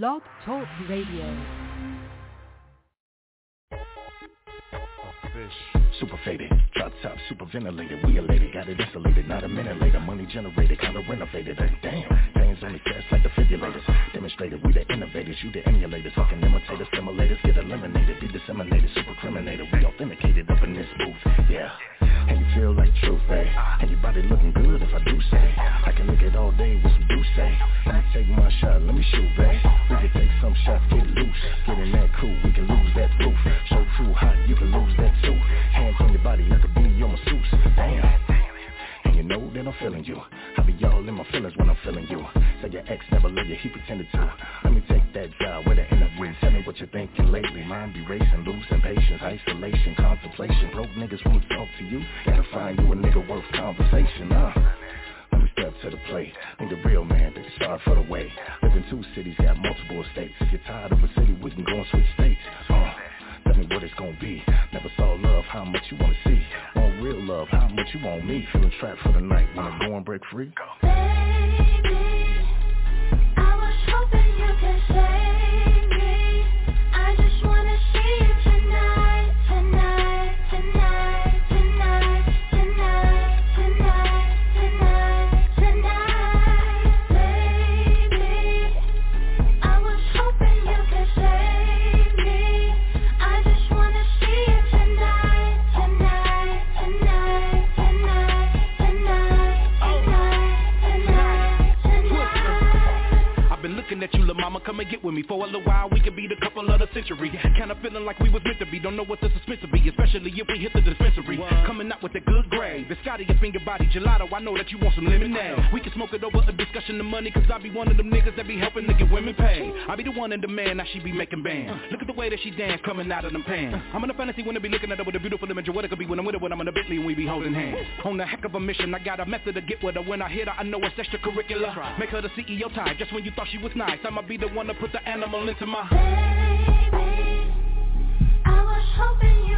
Blog Talk Radio. Super faded, drop top, super ventilated, we elated, got it insulated, not a minute later, money generated, kinda renovated, uh, damn, things only fast like the defibrillators, demonstrated, we the innovators, you the emulators, fucking imitators, simulators, get eliminated, be disseminated, super criminated, we authenticated up in this booth, yeah, and you feel like truth, babe, and your body looking good if I do say, I can look it all day with some do say, let me take my shot, let me shoot, babe, we can take some shots, get loose, get in that cool, we can lose that roof, so true hot, you can lose that too, hands on your body, I could be your masseuse, damn. And you know that I'm feeling you. I be all in my feelings when I'm feeling you. Say your ex never loved you, he pretended to. Let me take that job with an interview. Tell me what you're thinking lately. Mind be racing, losing patience, isolation, contemplation. Broke niggas won't talk to you. Gotta find you a nigga worth conversation, huh? Let me step to the plate. Need a real man, big star for the way. Live in two cities, got multiple estates. If you're tired of a city, we can go and switch states. Uh, tell me what it's gonna be. Never saw love, how much you wanna see. Want real love, how much you want me. Feeling trapped for the night, wanna go and break free. Baby, at you, la mama, come and get with me. For a little while, we could be the couple of the century. Kinda feeling like we was meant to be. Don't know what the suspense will be Especially if we hit the dispensary. Coming out with a good grade. Biscotti, your finger body gelato. I know that you want some lemonade We can smoke it over a discussion of money Cause I be one of them niggas that be helping to get women paid. I be the one in demand, now she be making bands. Look at the way that she dance coming out of them pants. I'm in a fantasy when I be looking at her with a beautiful image of what it could be when I'm with her When I'm in a Bentley and we be holding hands. On a heck of a mission, I got a method to get with her. When I hit her, I know it's extracurricular. Make her the CEO type, just when you thought she was I'ma be the one to put the animal into my Baby, I was hoping you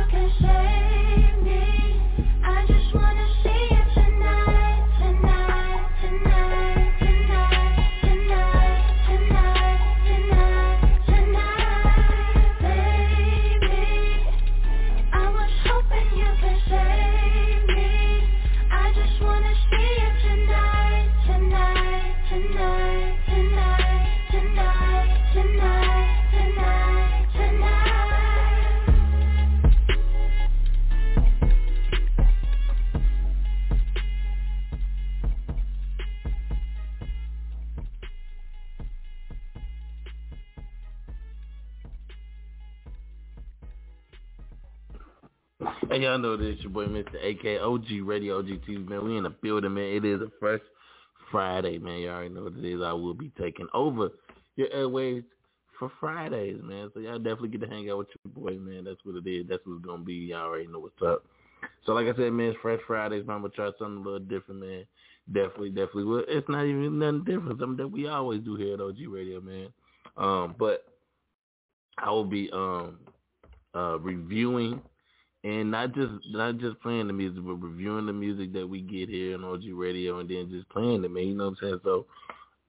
y'all know this your boy Mr. AK OG Radio OG TV, man. We in the building, man. It is a fresh Friday, man. Y'all already know what it is. I will be taking over your airways for Fridays, man. So y'all definitely get to hang out with your boy, man. That's what it is. That's what it's gonna be. Y'all already know what's up. So like I said, man, it's fresh Fridays, man. I'm gonna try something a little different, man. Definitely, definitely. Well, it's not even nothing different. Something that we always do here at OG Radio, man. Um, but I will be um uh reviewing and not just not just playing the music, but reviewing the music that we get here on OG Radio, and then just playing it, man. You know what I'm saying? So,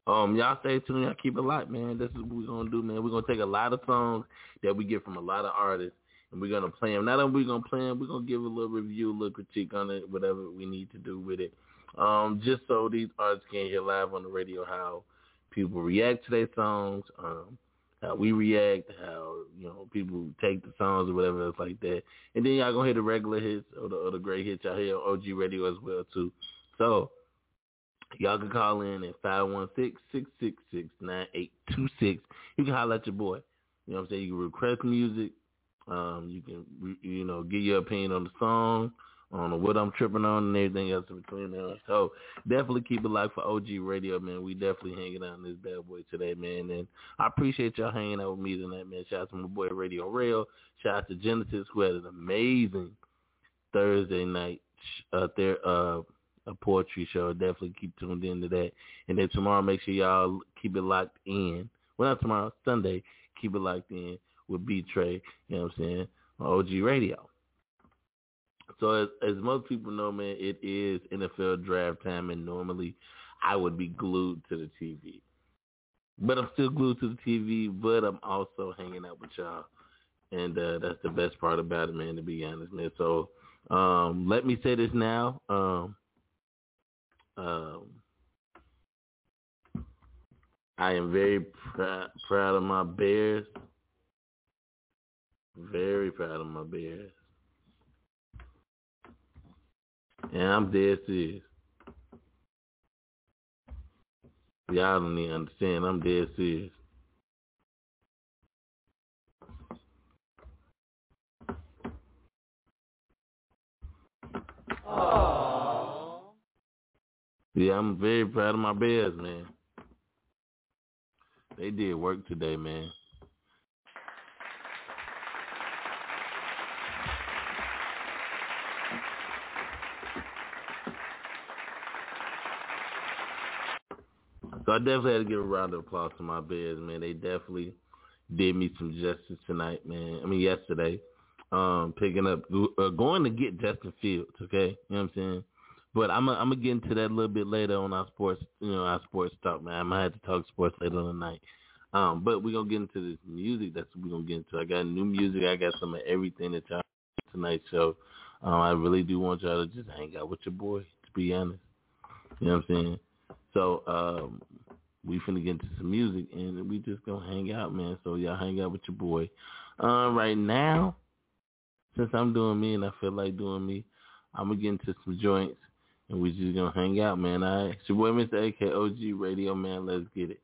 um, y'all stay tuned. Y'all keep it locked, man. This is what we're gonna do, man. We're gonna take a lot of songs that we get from a lot of artists, and we're gonna play them. Not only we gonna play them, we're gonna give a little review, a little critique on it, whatever we need to do with it. Um, just so these artists can hear live on the radio how people react to their songs. Um, how we react, how you know people take the songs or whatever else like that, and then y'all gonna hear the regular hits or the, or the great hits y'all hear on OG Radio as well too. So y'all can call in at 516-666-9826. You can holler at your boy. You know what I'm saying? You can request music. Um, you can you know give your opinion on the song, on what I'm tripping on, and everything else in between there. So definitely keep it locked for OG Radio, man. We definitely hanging out in this bad boy today, man. And I appreciate y'all hanging out with me tonight, man. Shout out to my boy Radio Rail. Shout out to Genesis who had an amazing Thursday night uh, their uh, a poetry show. Definitely keep tuned into that. And then tomorrow, make sure y'all keep it locked in. Well, not tomorrow, Sunday. Keep it locked in with B Trey. You know what I'm saying? On OG Radio. So as, as most people know, man, it is NFL draft time, and normally I would be glued to the TV. but I'm still glued to the TV. But I'm also hanging out with y'all, and uh, that's the best part about it, man. To be honest, man. So um, let me say this now. Um, um, I am very pr- proud of my Bears. Very proud of my Bears. And I'm dead serious. Y'all don't even understand. I'm dead serious. Oh Yeah, I'm very proud of my Bears, man. They did work today, man. So I definitely had to give a round of applause to my Bears, man. They definitely did me some justice tonight, man. I mean, yesterday, um, picking up, uh, going to get Justin Fields. Okay, you know what I'm saying. But I'm I'm gonna get into that a little bit later on our sports, you know, our sports talk, man. I might have to talk sports later on the night. Um, but we're gonna get into this music. That's what we're gonna get into. I got new music. I got some of everything that y'all tonight show. Um, I really do want y'all to just hang out with your boy. To be honest, you know what I'm saying. So um, we finna get into some music, and we just gonna hang out, man. So y'all hang out with your boy. Uh, right now, since I'm doing me and I feel like doing me, I'm gonna get into some joints, and we just gonna hang out, man. All right, it's your boy, Mr. AKOG Radio, man. Let's get it.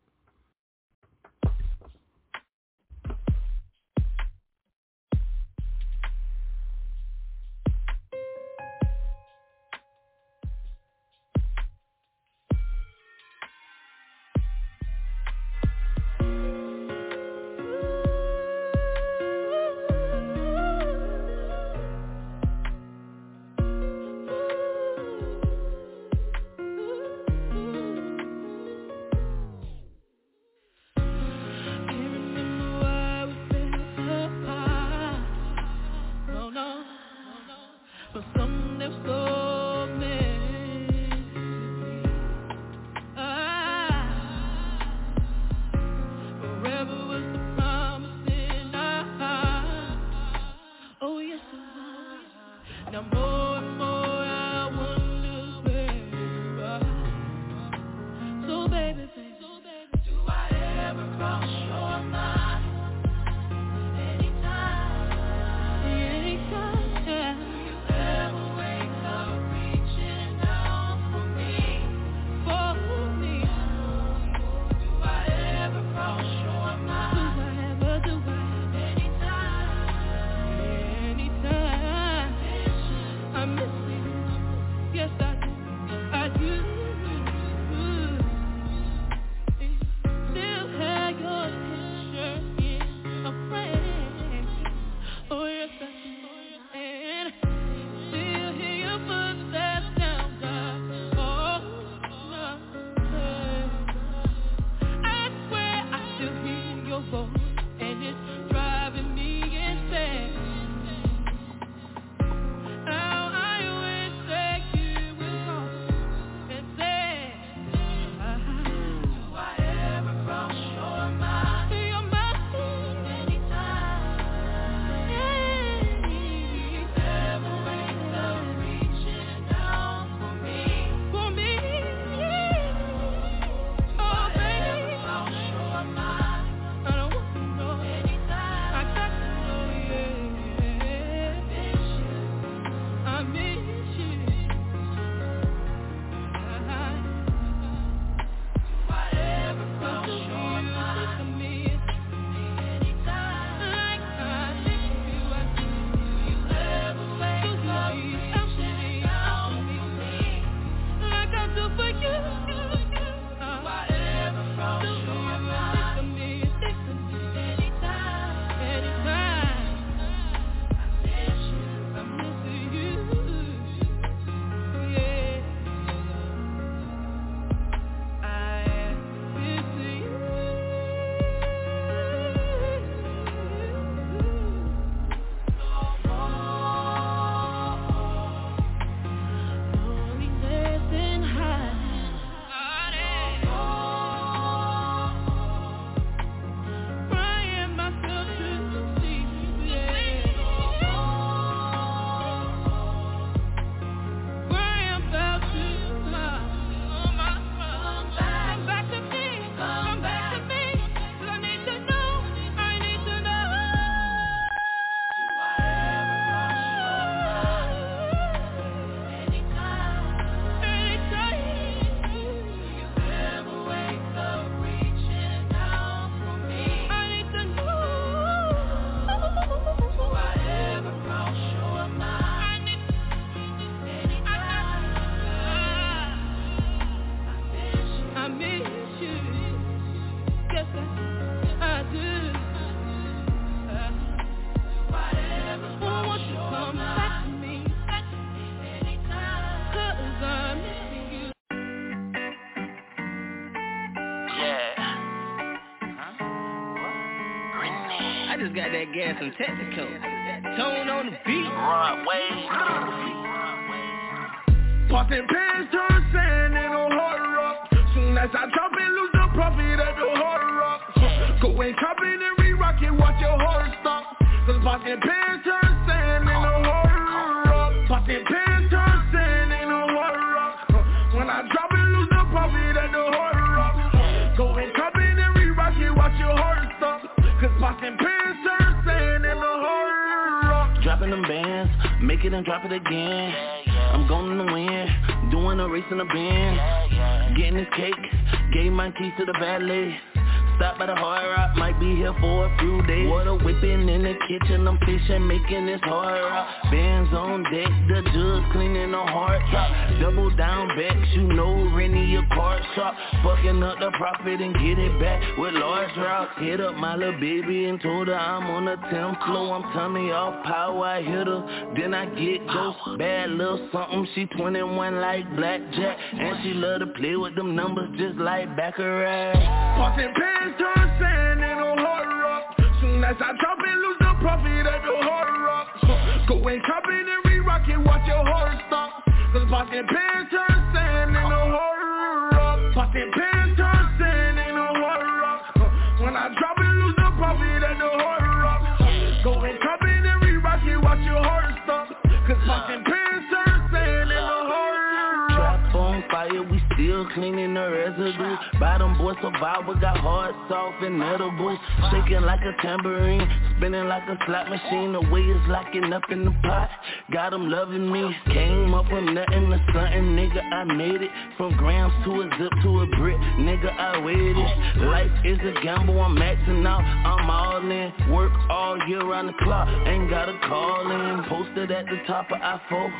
Got that gas from Texaco. Tone on the beat. Broadway. Popping pins turn sand in a hard rock. Soon as I drop it, lose the profit at the hard rock. Go and cop it and re-rock it, watch your heart stop. Cause popping pins turn sand in a hard rock. Popping pins make it and drop it again. I'm going to win, doing a race in the band. Getting this cake, gave my keys to the valet. Stop by the hard rock, might be here for a few days. Water whipping in the kitchen, I'm fishing, making this hard rock. Bands on deck, the judge cleaning the hard top. Double down backs, you know Rennie a card shop. Fucking up the profit and get it back with large rocks. Hit up my little baby and told her I'm on the 10th floor. I'm tummy off power, I hit her, then I get ghost. Bad little something, she 21 like blackjack. And she love to play with them numbers just like Baccarat. Popping turn sand in a hard rock. Soon as I drop it, lose the profit at the hard rock. Go and cop it and re-rock it, watch your heart stop. Cause popping pins turn Bottom boy survivor got hard, soft, and edible. Shaking like a tambourine, spinning like a slot machine. The way it's locking up in the pot, got 'em loving me. Came up from nothing to something, nigga, I made it. From grams to a zip to a brick, nigga, I waited. Life is a gamble, I'm maxing out, I'm all in. Work all year round the clock, ain't got a call in. Posted at the top of I-4,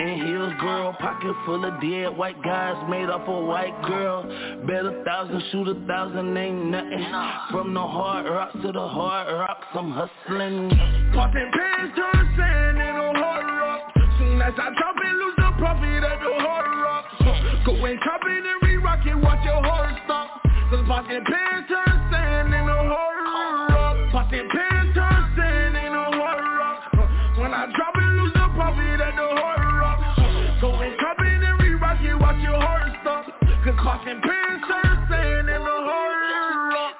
in girl, pocket full of dead white guys made up a white girl. Bet a thousand, shoot a thousand, ain't nothing. From the hard rocks to the hard rocks, I'm hustling. Popping pins turn sand in a hard rock. Soon as I drop it, lose the profit at the hard rock. Go and cop it and re-rock it, watch your heart stop. Cause popping pins turn sand in a hard rock. Popping pins and pain started staying in the heart. of the rock.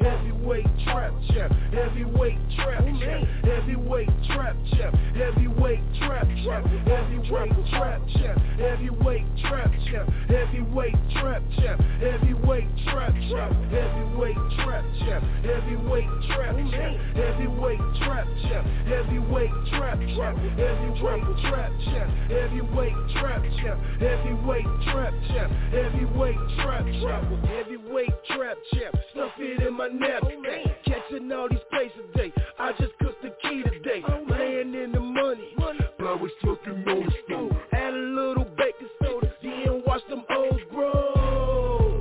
Heavyweight trap champ, heavyweight trap champ, heavyweight trap champ, heavyweight trap champ, heavyweight trap champ, heavyweight trap champ, heavyweight trap champ, heavyweight trap champ, heavyweight trap champ, heavyweight trap champ, heavyweight trap champ, heavyweight trap champ, heavyweight trap champ, heavyweight trap champ, heavyweight trap champ, heavyweight trap champ, heavyweight trap champ, stuff it in my knapsack, catching all these places today. I just cooked the key today, laying in the money. But Power smoking on the stove. Add a little baking soda, then watch them O's grow.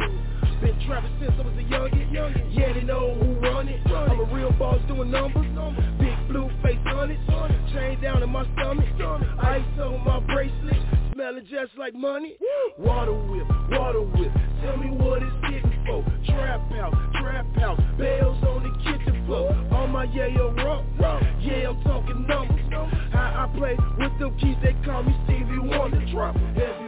Been trapping since I was a youngin', yeah they know who run it. I'm a real boss doing numbers, big blue face on it, chain down in my stomach, ice on my bracelet, smelling just like money. Water whip, water whip, tell me what it's hitting for. Trap out, trap out. bells on the my yeah I'm talking numbers. How I play with them keys, they call me Stevie Wonder. Drop heavyweight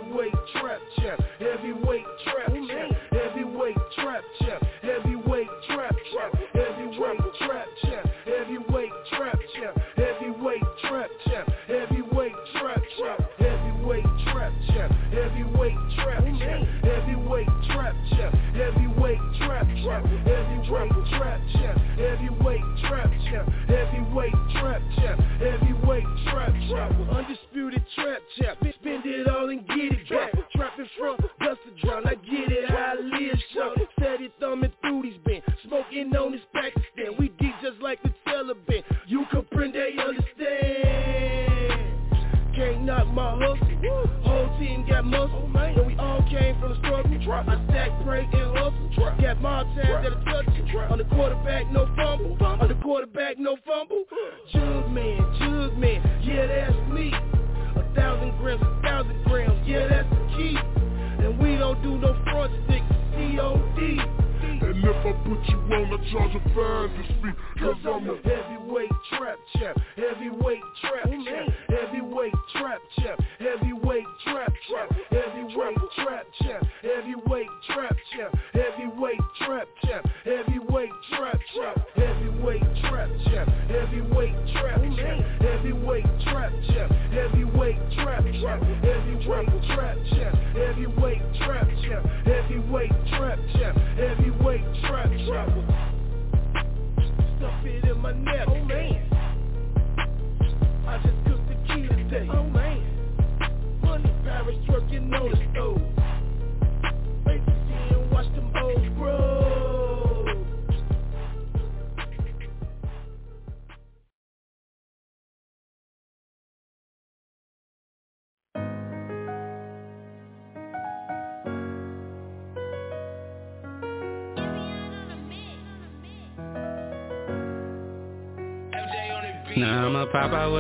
I get it I live, so steady thumbing through these bins, smoking on this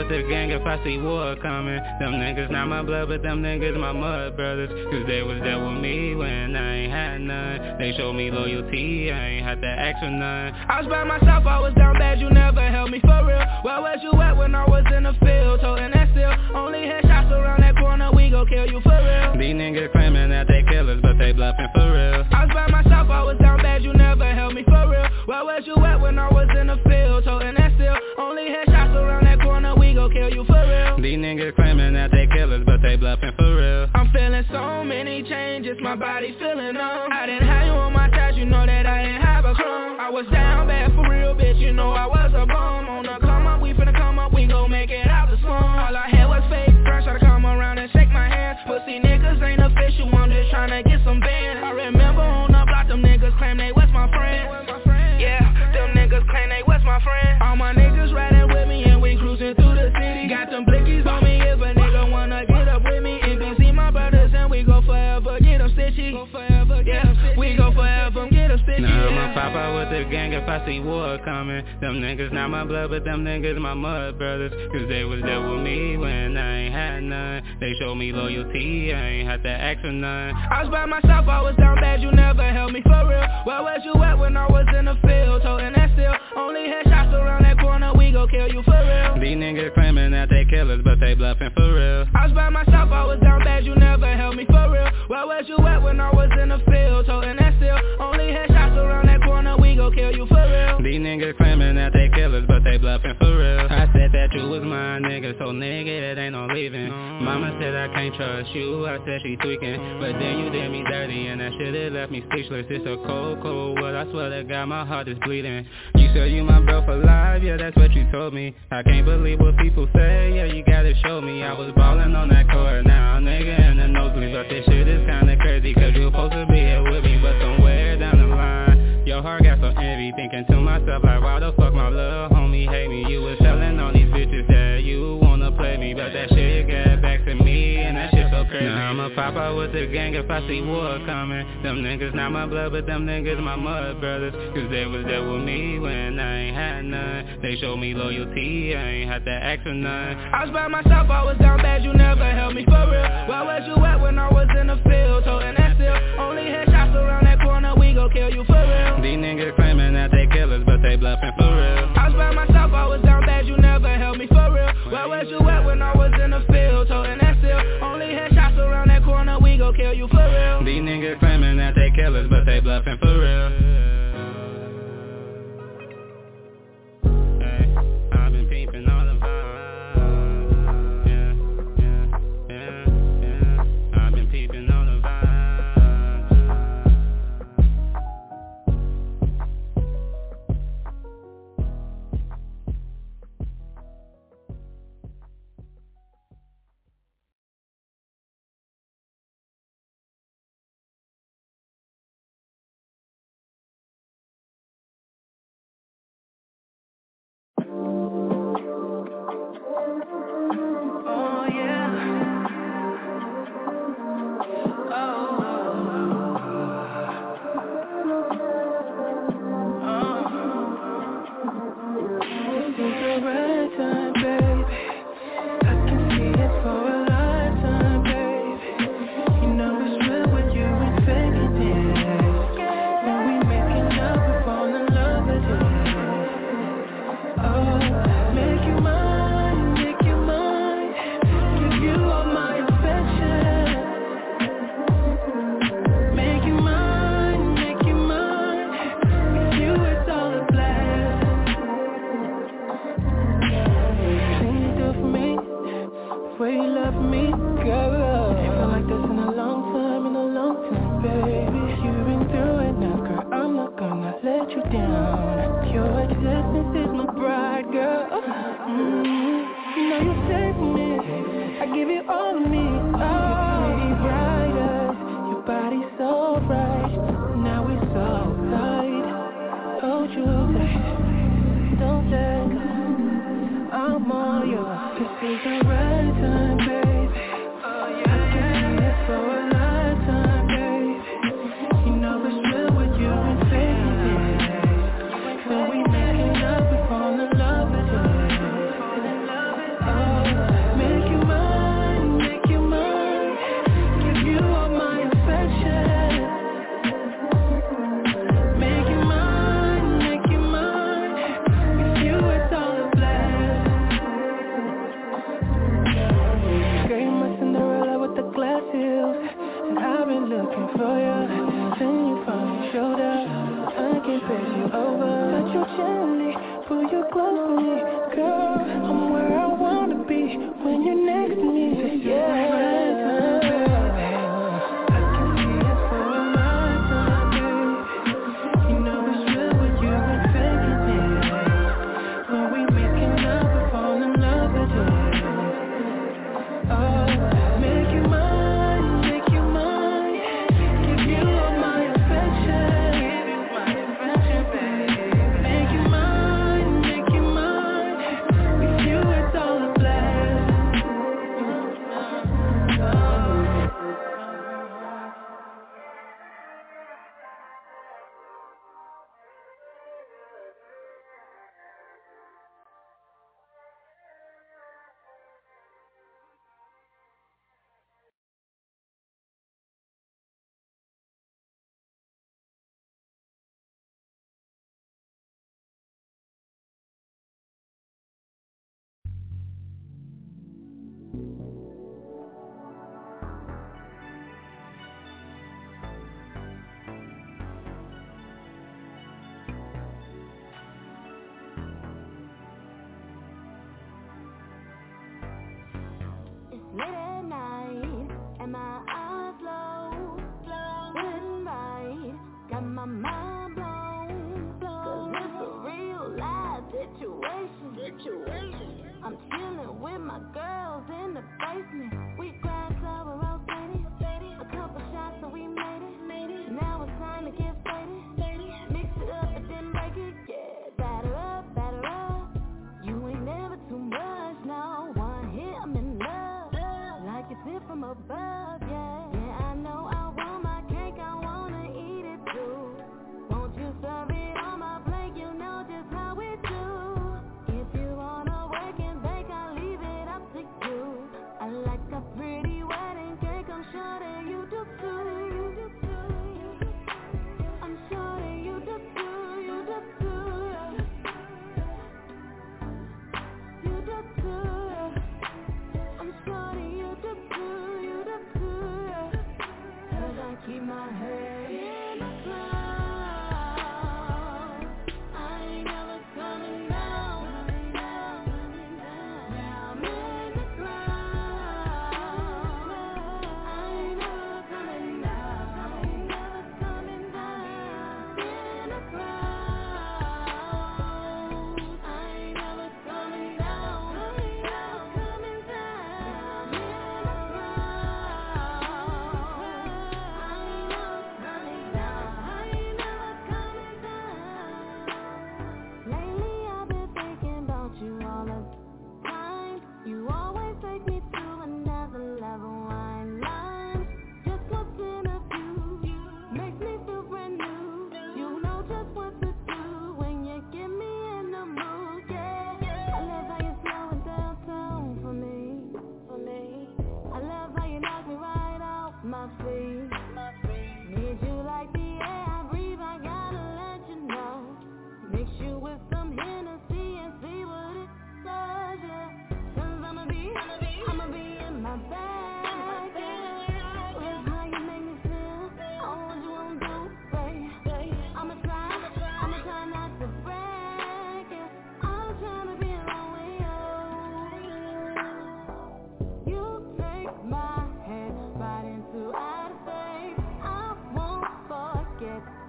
the gang if I see war coming. Them niggas not my blood, but them niggas my mud brothers. Cause they was there with me when I ain't had none. They showed me loyalty, I ain't had to ask for none. I was by myself, I was down bad, you never held me for real. Where was you at when I was in the field? Toting that still. Only headshots around that corner, we gon' kill you for real. These niggas claiming that they killers, but they bluffing for real. I was by myself, I was down bad, you never held me for real. Where was you at when I was in the field? Toting These niggas claiming that they killers, but they bluffing for real. I'm feeling so many changes, my body feeling numb. I didn't have you on my touch, you know that I didn't have a crumb. I was down bad for real, bitch, you know I was a bum. On the come up, we finna come up, we gon' make it out the slum. All I had was fake try to come around and shake my hand. Pussy niggas ain't official, I'm just tryna get some bands. I remember on the block, them niggas claim they was my friend. Yeah, them niggas claim they was my friend. All my niggas I'ma pop out with the gang if I see war coming. Them niggas not my blood, but them niggas my mud brothers. Cause they was there with me when I ain't had none. They showed me loyalty, I ain't had to ask for none. I was by myself, I was down bad, you never held me for real. Where was you at when I was in the field? Toting that still. Only had shots around that corner, we gon' kill you for real. These niggas claiming that they killers, but they bluffing for real. I was by myself, I was down bad, you never held me for real. Where was you at when I was in the field? Toting that still. Only headshots around that corner, we gon' kill you for real. These niggas claiming that they killers, but they bluffing for real. I said that you was my nigga, so nigga, it ain't no leaving. Mama said I can't trust you, I said she tweaking. But then you did me dirty, and that shit it left me speechless. It's a cold, cold world, I swear to God, my heart is bleeding. You said you my bro for life, yeah, that's what you told me. I can't believe what people say, yeah, you gotta show me. I was ballin' on that court, now nigga in the nosebleed. But this shit is kinda crazy, cause you supposed to be here with me, Your heart got so envy, thinking to myself like, why the fuck my little homie hate me? You was telling all these bitches that you wanna play me, but that shit got back to me, and that shit so crazy. Now I'ma pop out with the gang if I see war coming. Them niggas not my blood, but them niggas my mud brothers. Cause they was there with me when I ain't had none. They showed me loyalty, I ain't had to ask for none. I was by myself, I was down bad, you never held me for real. Where was you at when I was in the field? Toting that still. Only headshots around that corner, we gon' kill you for real. These niggas claiming that they killers, but they bluffing for real. I was by myself, I was down bad, you never held me for real. Where was you at when I was in the field? Toting that still. Only headshots gon' kill you for real. These niggas claiming that they killers, but they bluffing for real.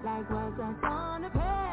like what's that gonna pay?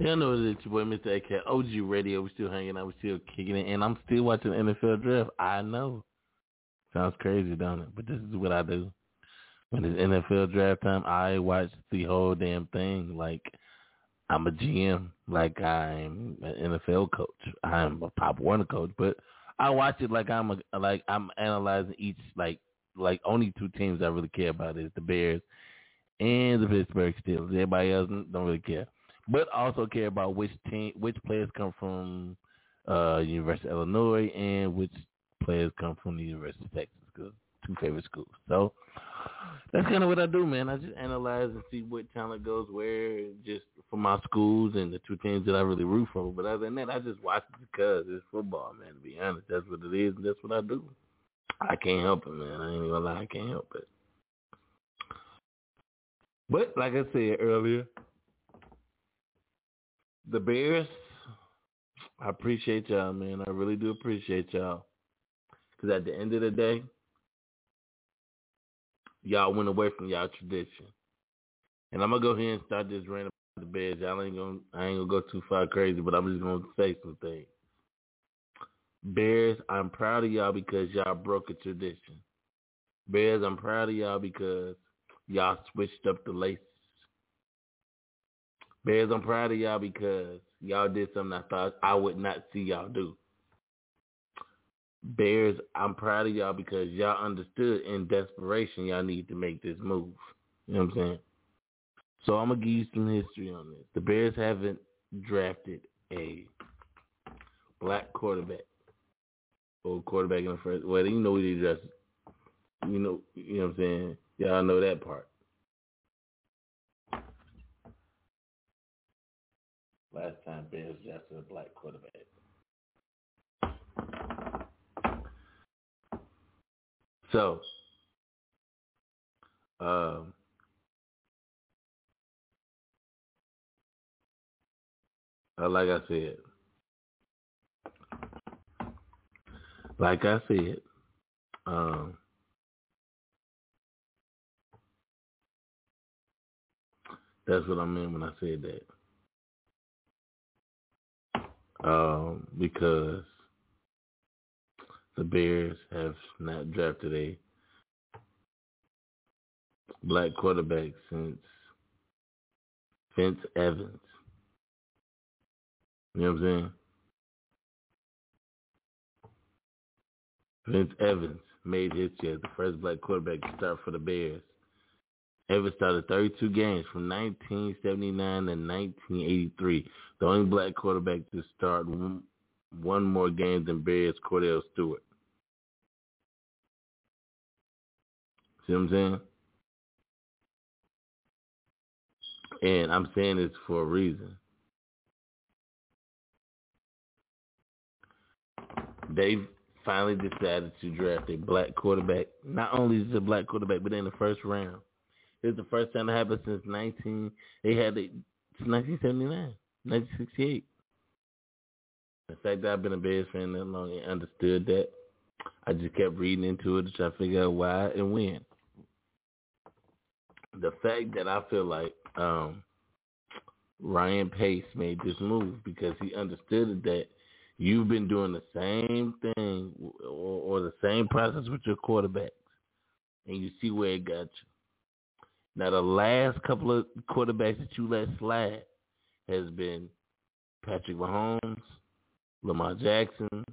I know it is your boy, Mr. AK, OG Radio. We're still hanging out. We still kicking it. And I'm still watching the NFL draft. I know. Sounds crazy, don't it? But this is what I do. When it's NFL draft time, I watch the whole damn thing. Like, I'm a GM. Like, I'm an NFL coach. I'm a Pop Warner coach. But I watch it like I'm a, like I'm analyzing each, like, like only two teams I really care about is the Bears and the Pittsburgh Steelers. Everybody else don't really care but also care about which team, which players come from uh, University of Illinois and which players come from the University of Texas. Two favorite schools. So that's kind of what I do, man. I just analyze and see what talent goes where, just for my schools and the two teams that I really root for. But other than that, I just watch it because it's football, man. To be honest, that's what it is, and that's what I do. I can't help it, man. I ain't gonna lie, I can't help it. But like I said earlier, the Bears, I appreciate y'all, man. I really do appreciate y'all. Because at the end of the day, y'all went away from y'all tradition. And I'm gonna go ahead and start this rant about the Bears. Y'all ain't gonna I ain't gonna go too far crazy, but I'm just gonna say some things. Bears, I'm proud of y'all because y'all broke a tradition. Bears, I'm proud of y'all because y'all switched up the laces. Bears, I'm proud of y'all because y'all did something I thought I would not see y'all do. Bears, I'm proud of y'all because y'all understood in desperation y'all need to make this move. You know what I'm saying? So I'm gonna give you some history on this. The Bears haven't drafted a black quarterback or quarterback in the first. Well, you know we drafted. You know, you know what I'm saying. Y'all know that part. Last time Bears drafted a black quarterback. So, um, uh, like I said, like I said, um, that's what I meant when I said that. Um, because the Bears have not drafted a black quarterback since Vince Evans. You know what I'm saying? Vince Evans made history as the first black quarterback to start for the Bears. Evans started 32 games from 1979 to 1983. The only black quarterback to start one, more game than Bears Kordell Stewart. See what I'm saying? And I'm saying this for a reason. They finally decided to draft a black quarterback. Not only is it a black quarterback, but in the first round. It's the first time it happened since 19. They had it since 1979, 1968. The fact that I've been a Bears fan that long and understood that, I just kept reading into it to try to figure out why and when. The fact that I feel like um, Ryan Pace made this move because he understood that you've been doing the same thing or, or the same process with your quarterbacks, and you see where it got you. Now, the last couple of quarterbacks that you let slide has been Patrick Mahomes, Lamar Jackson,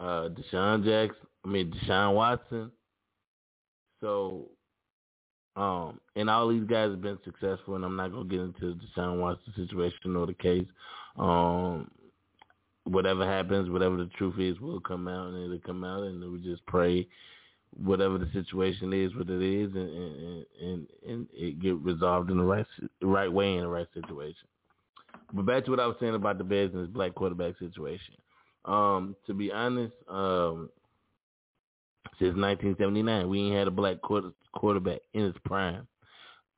uh, Deshaun Jackson. I mean Deshaun Watson. So, um, and all these guys have been successful, and I'm not gonna get into the Deshaun Watson situation or the case. Um, whatever happens, whatever the truth is, will come out, and it'll come out, and we just pray whatever the situation is, what it is, and and and, and it get resolved in the right right way in the right situation. But back to what I was saying about the Bears and this black quarterback situation. Um, to be honest, um, since 1979, we ain't had a black quarter, quarterback in his prime.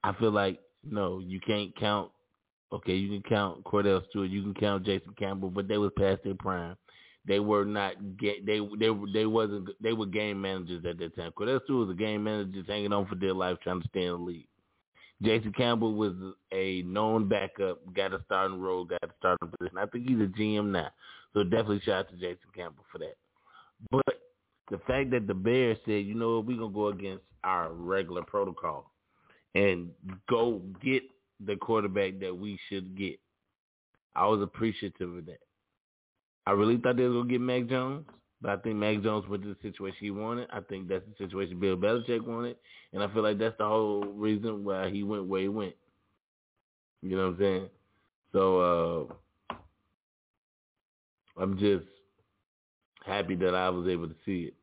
I feel like no, you can't count. Okay, you can count Kordell Stewart, you can count Jason Campbell, but they was past their prime. They were not get they they they wasn't they were game managers at that time. Stewart was a game manager hanging on for dear life trying to stay in the league. Jason Campbell was a known backup, got a starting role, got a starting position. I think he's a GM now. So definitely shout out to Jason Campbell for that. But the fact that the Bears said, you know what, we're gonna go against our regular protocol and go get the quarterback that we should get. I was appreciative of that. I really thought they were gonna get Mac Jones, but I think Mac Jones went to the situation he wanted. I think that's the situation Bill Belichick wanted, and I feel like that's the whole reason why he went where he went. You know what I'm saying? So uh I'm just happy that I was able to see it.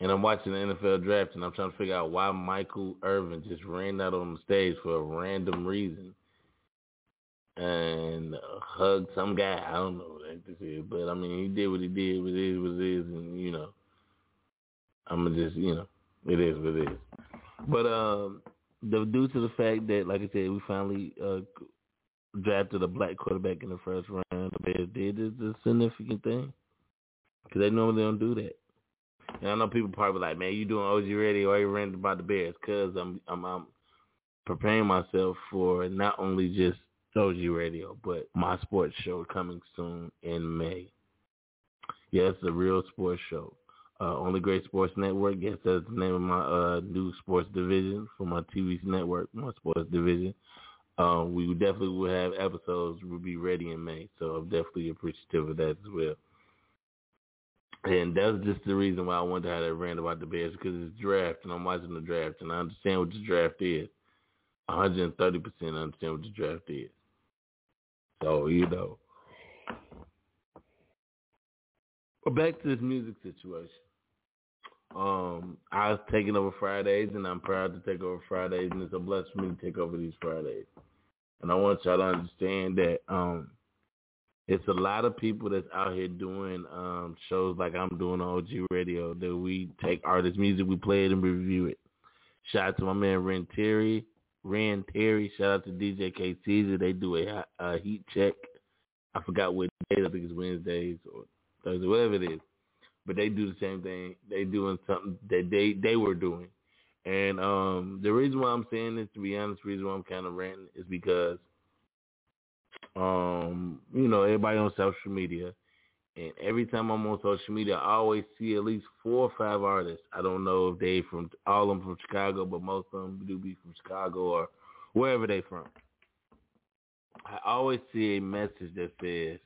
And I'm watching the NFL draft, and I'm trying to figure out why Michael Irvin just ran out on the stage for a random reason and hugged some guy. I don't know what this is, but I mean, he did what he did. What it is, what it is, and you know, I'm gonna just, you know, it is what it is. But um, the due to the fact that, like I said, we finally uh, drafted a black quarterback in the first round, the Bears did is a significant thing because they normally don't do that. And I know people probably like, man, you doing OG ready or you ranting about the Bears? Cause I'm I'm I'm preparing myself for not only just OG Radio, but my sports show coming soon in May. Yes, a real sports show. Uh, Only Great Sports Network. Yes, that's the name of my uh, new sports division for my TV network, my sports division. Um, we definitely will have episodes. We'll be ready in May, so I'm definitely appreciative of that as well. And that's just the reason why I wanted to have that rant about the Bears because it's draft, and I'm watching the draft, and I understand what the draft is. 130% understand what the draft is. So, you know. But back to this music situation. Um, I was taking over Fridays, and I'm proud to take over Fridays, and it's a blessing for me to take over these Fridays. And I want y'all to understand that um, it's a lot of people that's out here doing um, shows like I'm doing on OG Radio that we take artist music, we play it and review it. Shout out to my man Ren Terry, Ren Terry. Shout out to DJ K Caesar. They do a, a heat check. I forgot what day. I think it's Wednesdays or Thursday, whatever it is. But they do the same thing. They doing something that they they were doing. And um, the reason why I'm saying this, to be honest, the reason why I'm kind of ranting is because, um, you know, everybody on social media, and every time I'm on social media, I always see at least four or five artists. I don't know if they from all of them from Chicago, but most of them do be from Chicago or wherever they from. I always see a message that says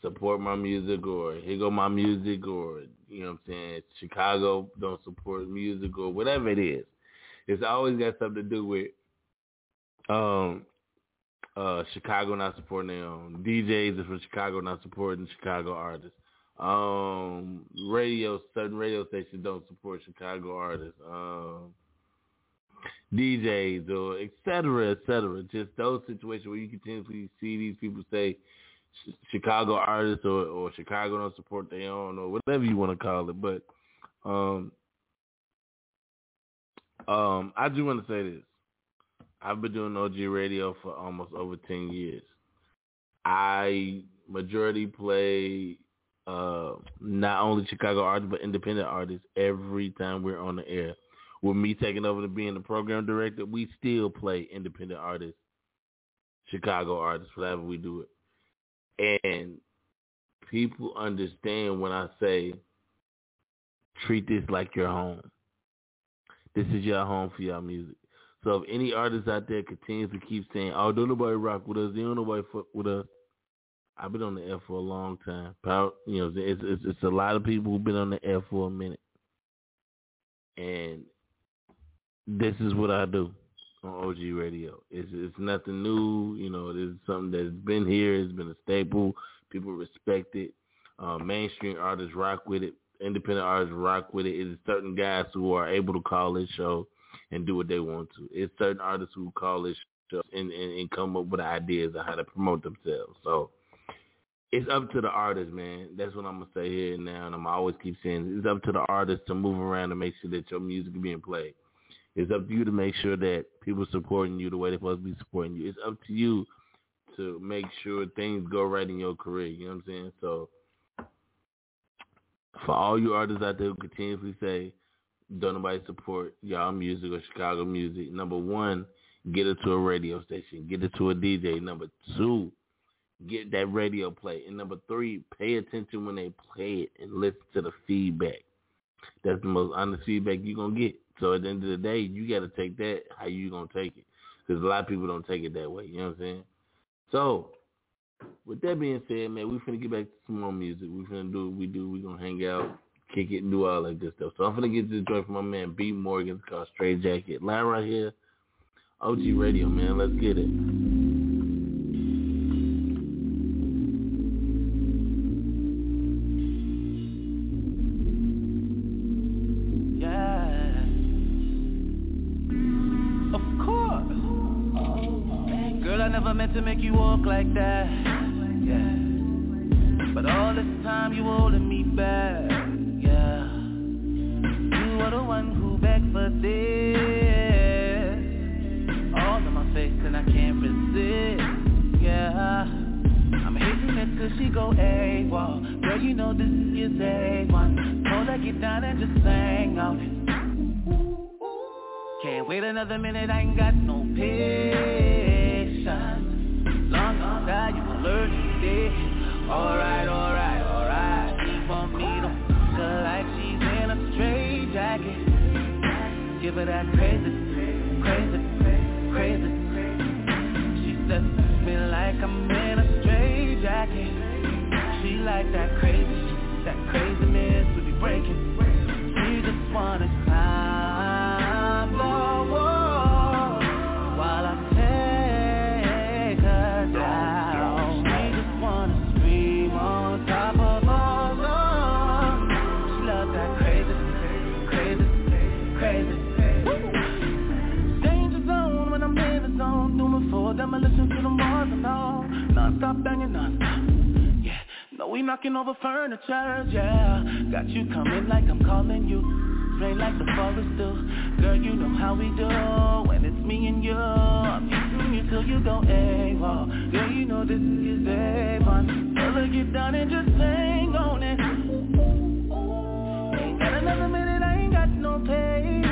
support my music or here go my music or you know what I'm saying Chicago don't support music or whatever it is. It's always got something to do with um uh Chicago not supporting their own. DJs from Chicago not supporting Chicago artists. Um radio certain radio stations don't support Chicago artists. Um DJs or et cetera, et cetera. Just those situations where you continuously see these people say Chicago artists or, or Chicago don't support their own or whatever you want to call it. But um, um, I do want to say this. I've been doing OG radio for almost over 10 years. I majority play uh, not only Chicago artists, but independent artists every time we're on the air. With me taking over to being the program director, we still play independent artists, Chicago artists, whatever we do it. And people understand when I say treat this like your home. This is your home for your music. So if any artist out there continues to keep saying, "Oh, don't nobody rock with us," they don't nobody fuck with us. I've been on the F for a long time. You know, it's, it's it's a lot of people who've been on the F for a minute, and this is what I do on OG Radio. It's it's nothing new. You know, it is something that's been here. It's been a staple. People respect it. Uh, mainstream artists rock with it. Independent artists rock with it. It's certain guys who are able to call this show and do what they want to. It's certain artists who call this and, and, and come up with ideas of how to promote themselves. So it's up to the artist, man. That's what I'm gonna say here and now, and I'm always keep saying it's up to the artist to move around and make sure that your music is being played. It's up to you to make sure that people supporting you the way they're supposed to be supporting you. It's up to you to make sure things go right in your career. You know what I'm saying? So for all you artists out there who continuously say, don't nobody support y'all music or Chicago music, number one, get it to a radio station. Get it to a DJ. Number two, get that radio play. And number three, pay attention when they play it and listen to the feedback. That's the most honest feedback you're going to get. So at the end of the day, you got to take that how you going to take it. Because a lot of people don't take it that way. You know what I'm saying? So with that being said, man, we finna get back to some more music. We finna do what we do. We gonna hang out, kick it, and do all that good stuff. So I'm gonna get this joint from my man B Morgan. Called Straight Jacket. Line right here. OG Radio, man. Let's get it. Yeah. Of course. Girl, I never meant to make you walk like that. Yeah. But all this time you holding me back. She go AWOL Girl, you know this is A1 Told her get down and just sing on it Can't wait another minute, I ain't got no patience long as you allergic today. Alright, alright, alright. She want me to fuck like she's in a straight jacket. Give her that crazy, like that crazy, that craziness we be breaking. She just wanna climb the wall. While I take her down. We just wanna scream on top of our lungs. She love that crazy, crazy, crazy. Danger zone when I'm in the zone, doing for demolition to the Mars and all Non-stop banging, non-stop Yeah, no we knocking over furniture, yeah. Got you coming like I'm calling you. Rain like the forest do Girl, you know how we do. When it's me and you I'm using you till you go AWOL. Girl, you know this is A1 Tell her get down and just hang on it. Ain't got another minute, I ain't got no patience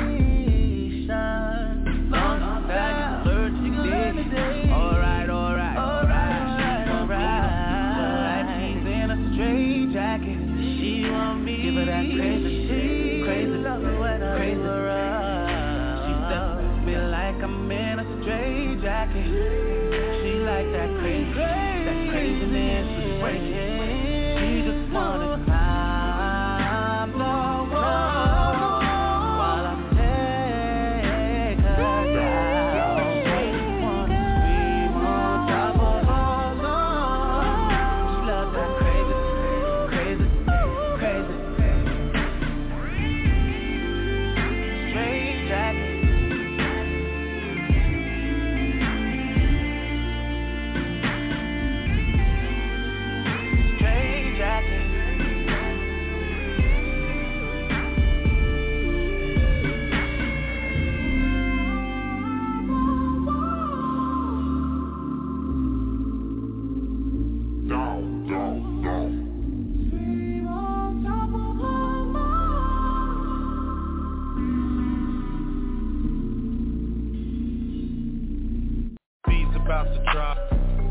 about to drop.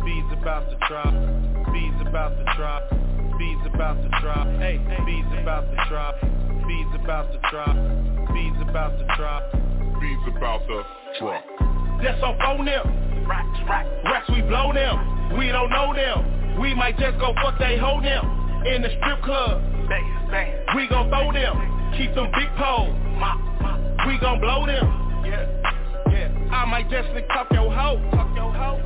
Bees about to drop. Bees about to drop. Bees about to drop. Hey, bees about to drop. Bees about to drop. Bees about to drop. Bees about to drop. that's on phone them. Racks, racks, racks, we blow them. We don't know them. We might just go fuck they hold them. In the strip club, bang, bang. we gon' throw them. Keep them big poles. We gon' blow them. Yeah, yeah. I might just lick up your hoe. Tuck your hoe.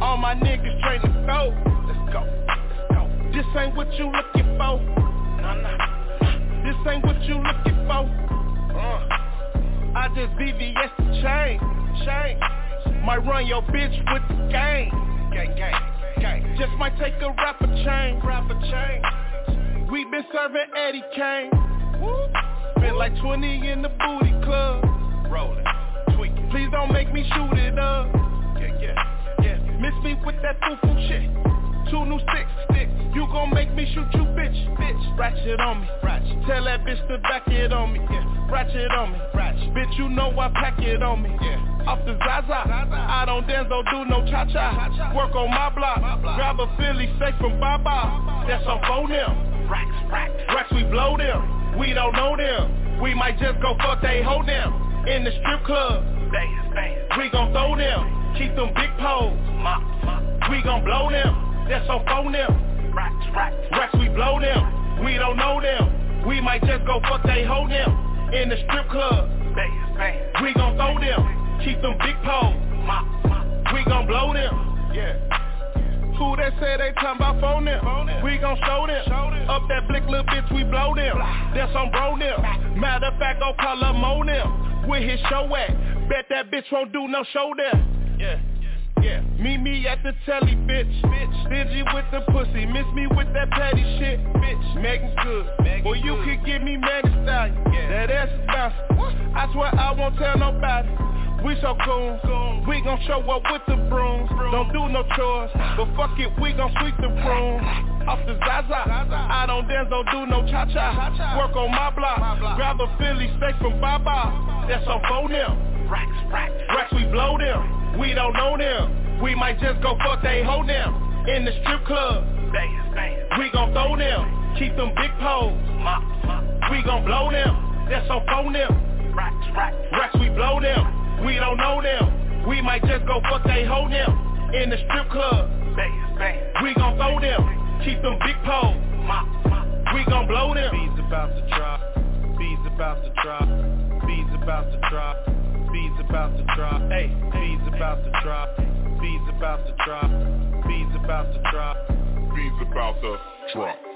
All my niggas train to go. Let's go. This ain't what you looking for. Nah, nah. This ain't what you looking for. Uh. I just VVS the chain, chain. Might run your bitch with the gang, gang, gang, gang. Just might take a rapper chain, rapper chain. We been serving Eddie Kane. Woo. Spent like 20 in the booty club. Rolling. Please don't make me shoot it up. Yeah, yeah, yeah. Miss me with that foo-foo shit. Two new sticks, sticks. You gon' make me shoot you, bitch, bitch. Ratchet on me, ratchet. Tell that bitch to back it on me, yeah. Ratchet on me, ratchet. Bitch, you know I pack it on me, yeah. Off the Zaza, I don't dance, don't do no cha-cha. Work on my block, grab a Philly steak from Baba. That's on phone them. Racks, racks, racks, we blow them. We don't know them. We might just go fuck they hold them. In the strip club. We gon' throw them. Keep them big poles. We gon' blow them that's on phone them. Racks, we blow them. We don't know them. We might just go fuck they hold them. In the strip club. We gon' throw them. Keep them big poles. We gon' blow them. Yeah. Who that say they talking about phone them? We gon' show them. Up that blick little bitch, we blow them. That's on bro them. Matter of fact, go call up Mo them. Where his show at? Bet that bitch won't do no show there. Yeah. Yeah, meet me at the telly, bitch. Bitch, stingy with the pussy, miss me with that petty shit, bitch. Megan good, Megan or you could give me Megan style. Yeah. That ass is bouncing. I swear I won't tell nobody. We so cool, we gon' show up with the brooms. Don't do no chores, but fuck it, we gon' sweep the room. Off the Zaza, I don't dance, don't do no cha-cha. Work on my block, grab a Philly steak from Baba. That's on phone them. Racks, racks, racks, we blow them. We don't know them. We might just go fuck they hold them. In the strip club. We gon' throw them. Keep them big poles. We gon' blow them. That's on phone them. Racks, racks. Racks, we blow them. We don't know them. We might just go fuck they hold them. In the strip club. Bang, bang. We gon' throw them. Keep them big poles. We gon' blow them. Bees about to drop. Bees about to drop. Bees about to drop. Bees about to drop. Hey, bees about to drop. Bees about to drop. Bees about to drop. Bees about to drop.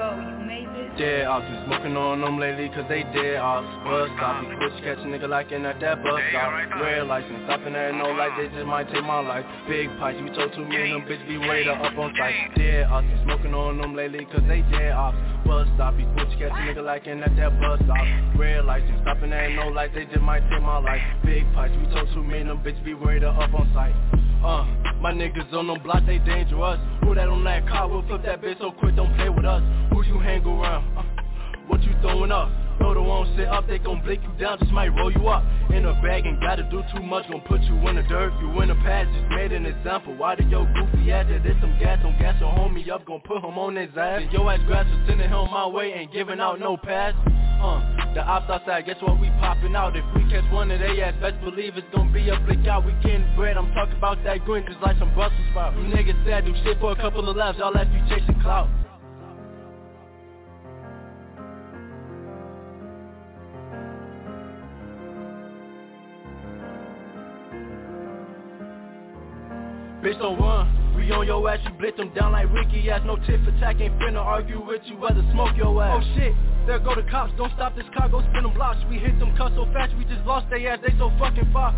Dead ops, been smoking on them lately cause they dead ops. Bus stop, you bitch catch a nigga like in at that bus stop. Red license, stopping there no light, they just might take my life. Big pipes, we told two million, them bitch be waited up on site. Dead ops, been smoking on them lately cause they dead ops. Bus stop, you bitch catch a nigga like in at that bus stop. Red license, stopping there no light, they just might take my life. Big pipes, we told two million, them bitch be waited up on site uh, my niggas on them block, they dangerous Who that on that car, We'll flip that bitch so quick, don't play with us Who you hang around? Uh, what you throwing up? They won't sit up, they gon' blink you down, just might roll you up. In a bag, ain't gotta do too much, gon' put you in the dirt You in the past, just made an example. Why did yo goofy ass that there's some gas on gas your homie up, gon' put him on his ass? And your ass grass was sending him my way, ain't giving out no pass. Uh, the ops outside, guess what, we popping out. If we catch one of they ass, best believe it's gon' be a flick out. We getting bread, I'm talking about that green just like some Brussels sprouts. You niggas said do shit for a couple of laps, y'all left you chasing clout Bitch don't run, we on your ass, you blitz them down like Ricky ass. No tit for tack, ain't finna argue with you, rather smoke your ass. Oh shit, there go the cops, don't stop this car, go spin them blocks. We hit them cuss so fast, we just lost they ass, they so fucking far.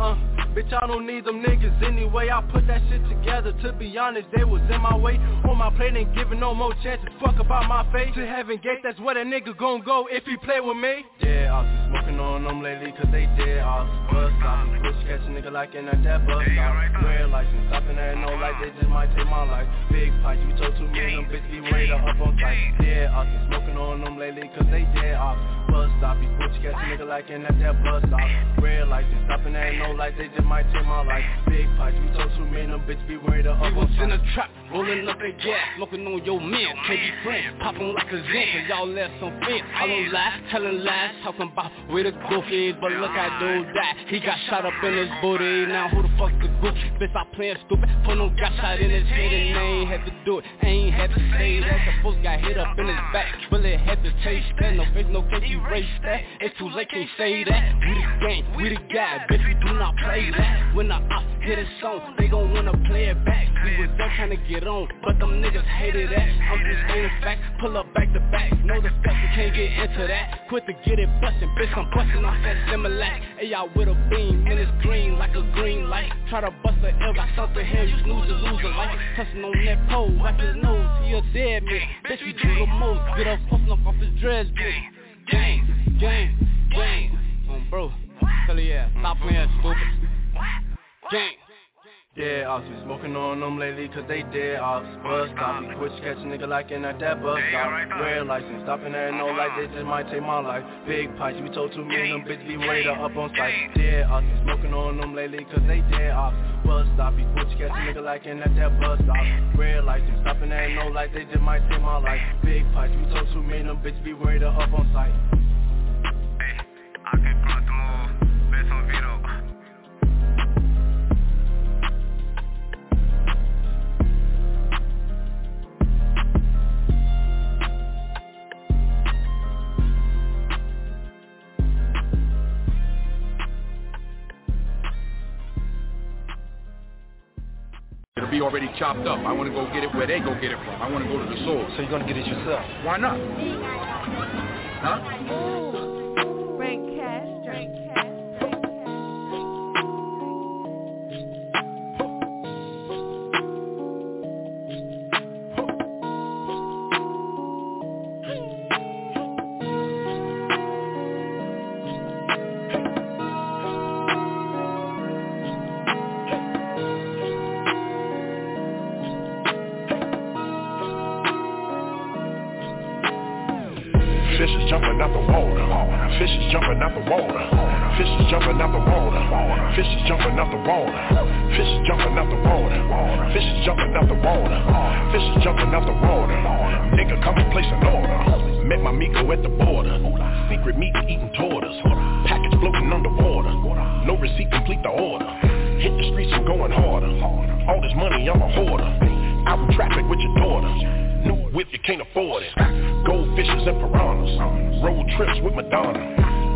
Uh, Bitch, I don't need them niggas anyway. I put that shit together. To be honest, they was in my way. On my plate, ain't giving no more chances. Fuck about my face. To heaven gate, that's where a nigga gon' go if he play with me. Yeah, I've been smoking on them lately, cause they dead. I'll bust stop. Push catch a nigga like in a dead bus stop. Red license, stopping at no light, they just might take my life. Big pipes, we told too many, them bitch be waiting up on tight. Yeah, I've been smoking on them lately, cause they dead. I'll bus stop. You push catch a nigga like in a dead bus stop. Red license, stopping at no light, they just might take my life. Big pipe, you told too many, them bitch be waiting up We on was in a trap, rolling up that gas, smoking on your man. Can't be friends, popping like a zen, cause y'all left some fence. I don't lie, telling lies, talking about where the goof is, but look at dude that, He got shot up in his booty. Now who the fuck the goof? Bitch, I playing stupid. Put no got shot in his head and they ain't had to do it. Ain't had to say that. The folks got hit up in his back. Bullet had to taste that. No face, no case, erase that. It's too late, can't say that. We the gang, we the guy. Bitch, we do not play that. When the ops hit a song, they gon' wanna play it back. We was there trying to get on, but them niggas hated that. I'm just stating fact, pull up back to back. No discussion, can't get into that. Quit to get it bustin', bitch, I'm bustin' off that Similac. Hey, y'all with a beam, and it's green like a green light. Try to bust a L, got something here, you snooze or lose a life. Touching on that pole, wipe his nose, he a dead man. Bitch, we do the most, get up, puffin' up off his dreads, bitch. Gang, gang, gang. Um, bro, tell you yeah, stop playing stupid. Gang. Yeah, I've been smoking on them lately cause they dead off Bus stop, we quit catch a nigga like in that dead bus stop. Red license, stopping at no light, they just might take my life. Big pipes, we told too many, them bitch be waiting up on sight. Yeah, I've been smoking on them lately cause they dead off Bus stop, we quit catch a nigga like in that dead bus stop. Red license, stopping at no light, they just might take my life. Big pipes, we told too many, them bitch be waiting up on sight. I can cross the move, best on Vito. Already chopped up. I want to go get it where they go get it from. I want to go to the source. So you're going to get it yourself? Why not? Huh? Jumping out the water. Fish is jumping out the water. Fish is jumping out the water. Fish is jumping out the water. Fish is jumping out the water. Fish is jumping out the water. Fish is jumping out the water. Nigga, come and place an order. Met my Miko at the border. Secret meat eating tortoise. Package floating underwater. No receipt, complete the order. Hit the streets and going harder. All this money, I'm a hoarder. Out in traffic with your daughter. New whip, you can't afford it. Trips with Madonna.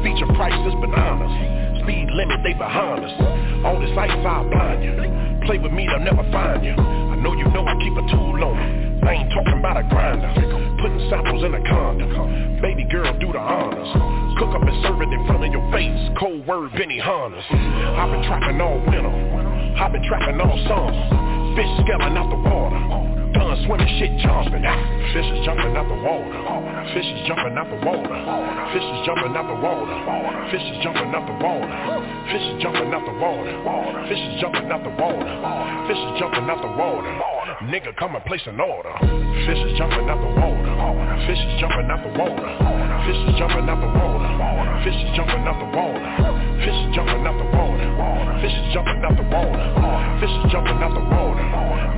Feature prices bananas. Speed limit, they behind us. All this ice, I'll blind you. Play with me, they'll never find you. I know you know I keep a tool on me. I ain't talking about a grinder. Putting samples in a condom. Baby girl, do the honors. Cook up and serve it in front of your face. Cold word, Benny Hannes. I've been trapping all winter. I've been trapping all summer. Fish scaling out the water. Done swimming shit jumping. Fish is jumping out the water. Fish is jumping out the water. Fish is jumping out the water. Fish is jumping out the water. Fish is jumping out the water. Fish is jumping out the water. Fish is jumping out the water. Nigga, come and place an order. Fish is jumping out the water. Fish is jumping out the water. Fish is jumping out the water. Fish is jumping out the water. Fish is jumping out the water. Fish is jumping out the water. Fish is jumping out the water.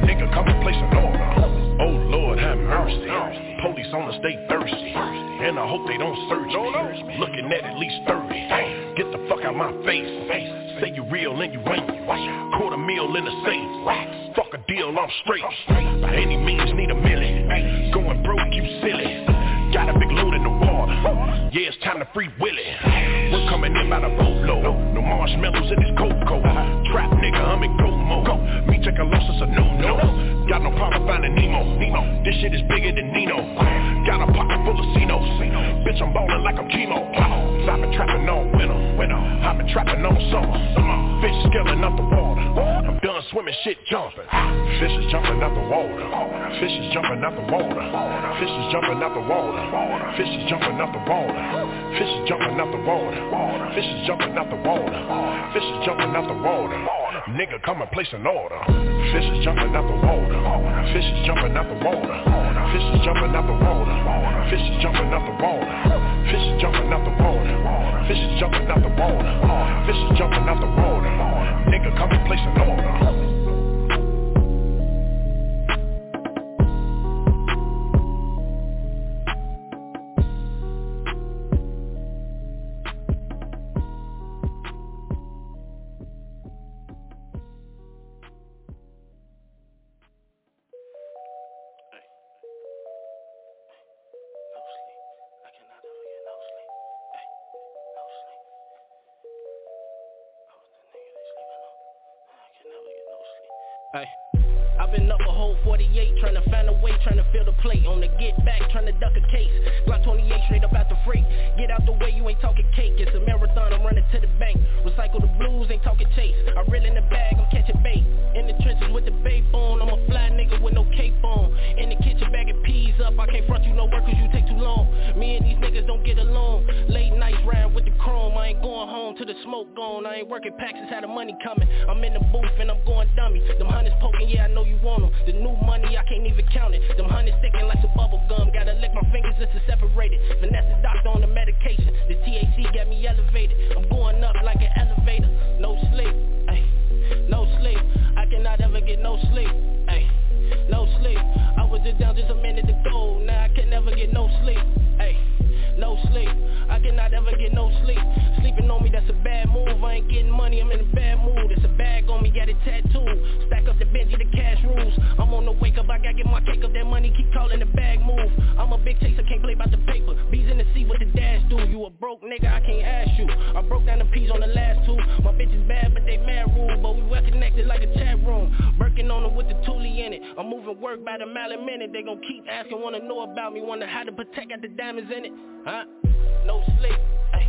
Nigga, come and place an order. Oh Lord, have mercy. Police on us, they thirsty. And I hope they don't search me. Looking at at least 30. Get the fuck out my face. Say you real and you ain't. Quarter meal in the safe. Deal, I'm straight. By any means, need a million. Going broke, you silly. Yeah, it's time to free Willie. We're coming in by the boatload. No marshmallows in this cocoa. Trap nigga, I'm in go mode. Me take a loss, it's a no-no. Got no problem finding Nemo. Nemo. This shit is bigger than Nino. Got a pocket full of Cinos. Bitch, I'm ballin' like I'm chemo. I've been trapping all winter. I've been trapping all summer. Fish scaling out the water. I'm done swimming, shit jumping. Fishes jumping out the water. Fishes jumping out the water. Fishes jumping out the water. Fishes jumping out water. Fishes jumping out the water. Fishes jumping out the water. Fishes jumping out the water. Nigga, come and place an order. Fishes jumping out the water. Fishes jumping out the water. Fishes jumping out the water. Fishes jumping out the water. Fishes jumping out the water. Fishes jumping out the water. Fishes jumping out the water. Nigga, come and place an order. I've been up a whole 48 trying to find a way, trying to fill the plate. On the get back, trying to duck a case. Glock 28 straight up out the freight. Get out the way, you ain't talking cake working packs, it's how the money coming. I'm in the booth and I'm going dummy. Them hunters poking, yeah I know you want them The new money, I can't even count it. Them hunters sticking like some bubble gum. Gotta lick my fingers just to separate it. Vanessa doctor on the medication. The THC got me elevated. I'm going up like an elevator. No sleep, ay, no sleep. I cannot ever get no sleep, ay, no sleep. I was just down just a minute ago. Now I can never get no sleep, ay, no sleep. I cannot ever get no sleep. Sleeping on me, that's a bad move. I ain't getting money, I'm in a bad mood. It's a bag on me, got it tattooed. Stack up the Benji, the cash rules. I'm on the wake up, I gotta get my cake up. That money keep calling the bag move. I'm a big chaser, can't play about the paper. Bees in the sea, what the dash do? You a broke nigga, I can't ask you. I broke down the peas on the last two. My bitch is bad, but they mad rude. But we well connected like a chat room. Working on them with the toolie in it. I'm moving work by the mile a minute. They gon' keep asking, wanna know about me. Wonder how to protect, got the diamonds in it. Huh? No sleep, ay,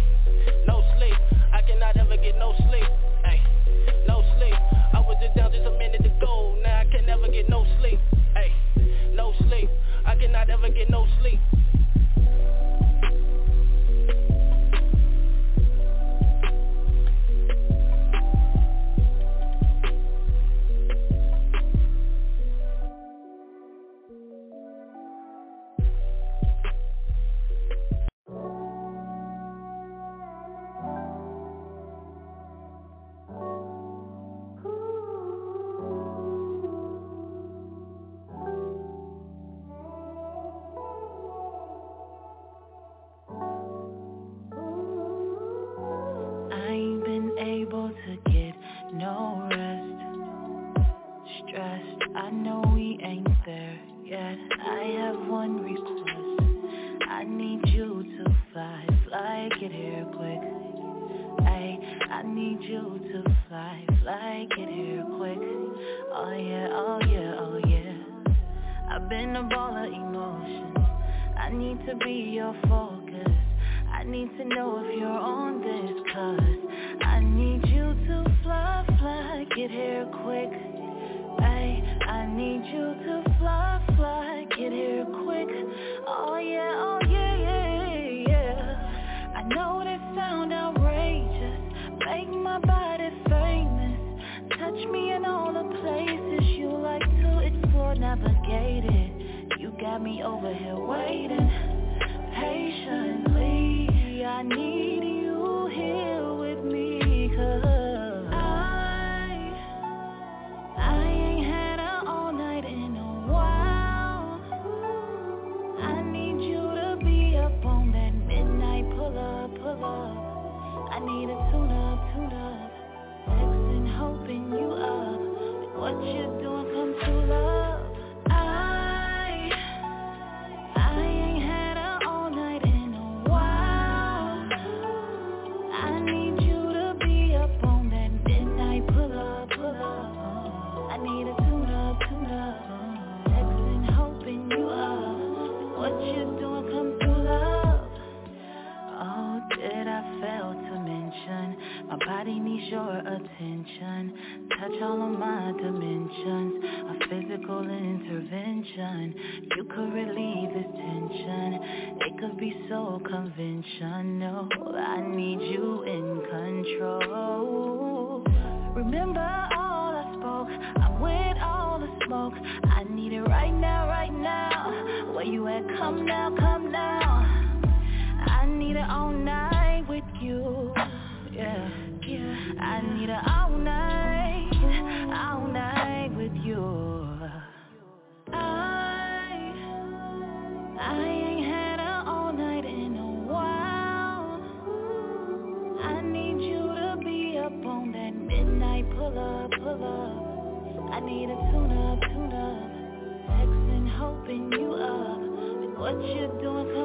no sleep. I cannot ever get no sleep, ay, no sleep. I was just down just a minute ago Now I can never get no sleep, ay, no sleep. I cannot ever get no sleep get here quick. Ay, I need you to fly, fly, get here quick. Oh yeah, oh yeah, oh yeah. I've been a ball of emotions. I need to be your focus. I need to know if you're on this cause I need you to fly, fly, get here quick Ay, I need you to fly, fly, get here quick Oh yeah, oh know this sound outrageous. Make my body famous. Touch me in all the places you like to explore, navigate it You got me over here waiting patiently. I need you up. What you doing, attention. Touch all of my dimensions. A physical intervention. You could relieve this tension. It could be so conventional. I need you in control. Remember all I spoke. I'm with all the smoke. I need it right now, right now. Where you at? Come now, come now. I need it all night Need all night All night with you. I I ain't had it all night in a while. I need you to be up on that midnight pull up, pull up I need a tune up, tune up Texting, hoping you up. What you doing,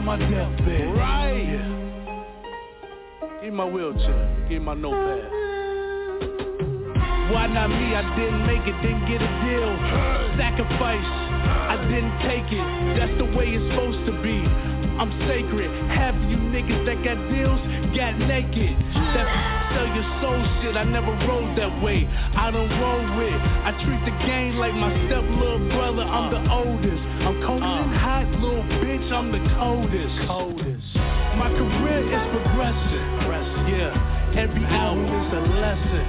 on my deathbed. Right. Give me my wheelchair. Give me my notepad. Why not me? I didn't make it, didn't get a deal. Sacrifice, I didn't take it. That's the way it's supposed to be. I'm sacred. Half of you niggas that got deals got naked. That sell your soul shit. I never rolled that way. I don't roll with. I treat the game like my step little brother. I'm the oldest. I'm colder than uh. hot, little bitch. I'm the coldest. Coldest. My career is progressive. Yeah. Every album is a lesson.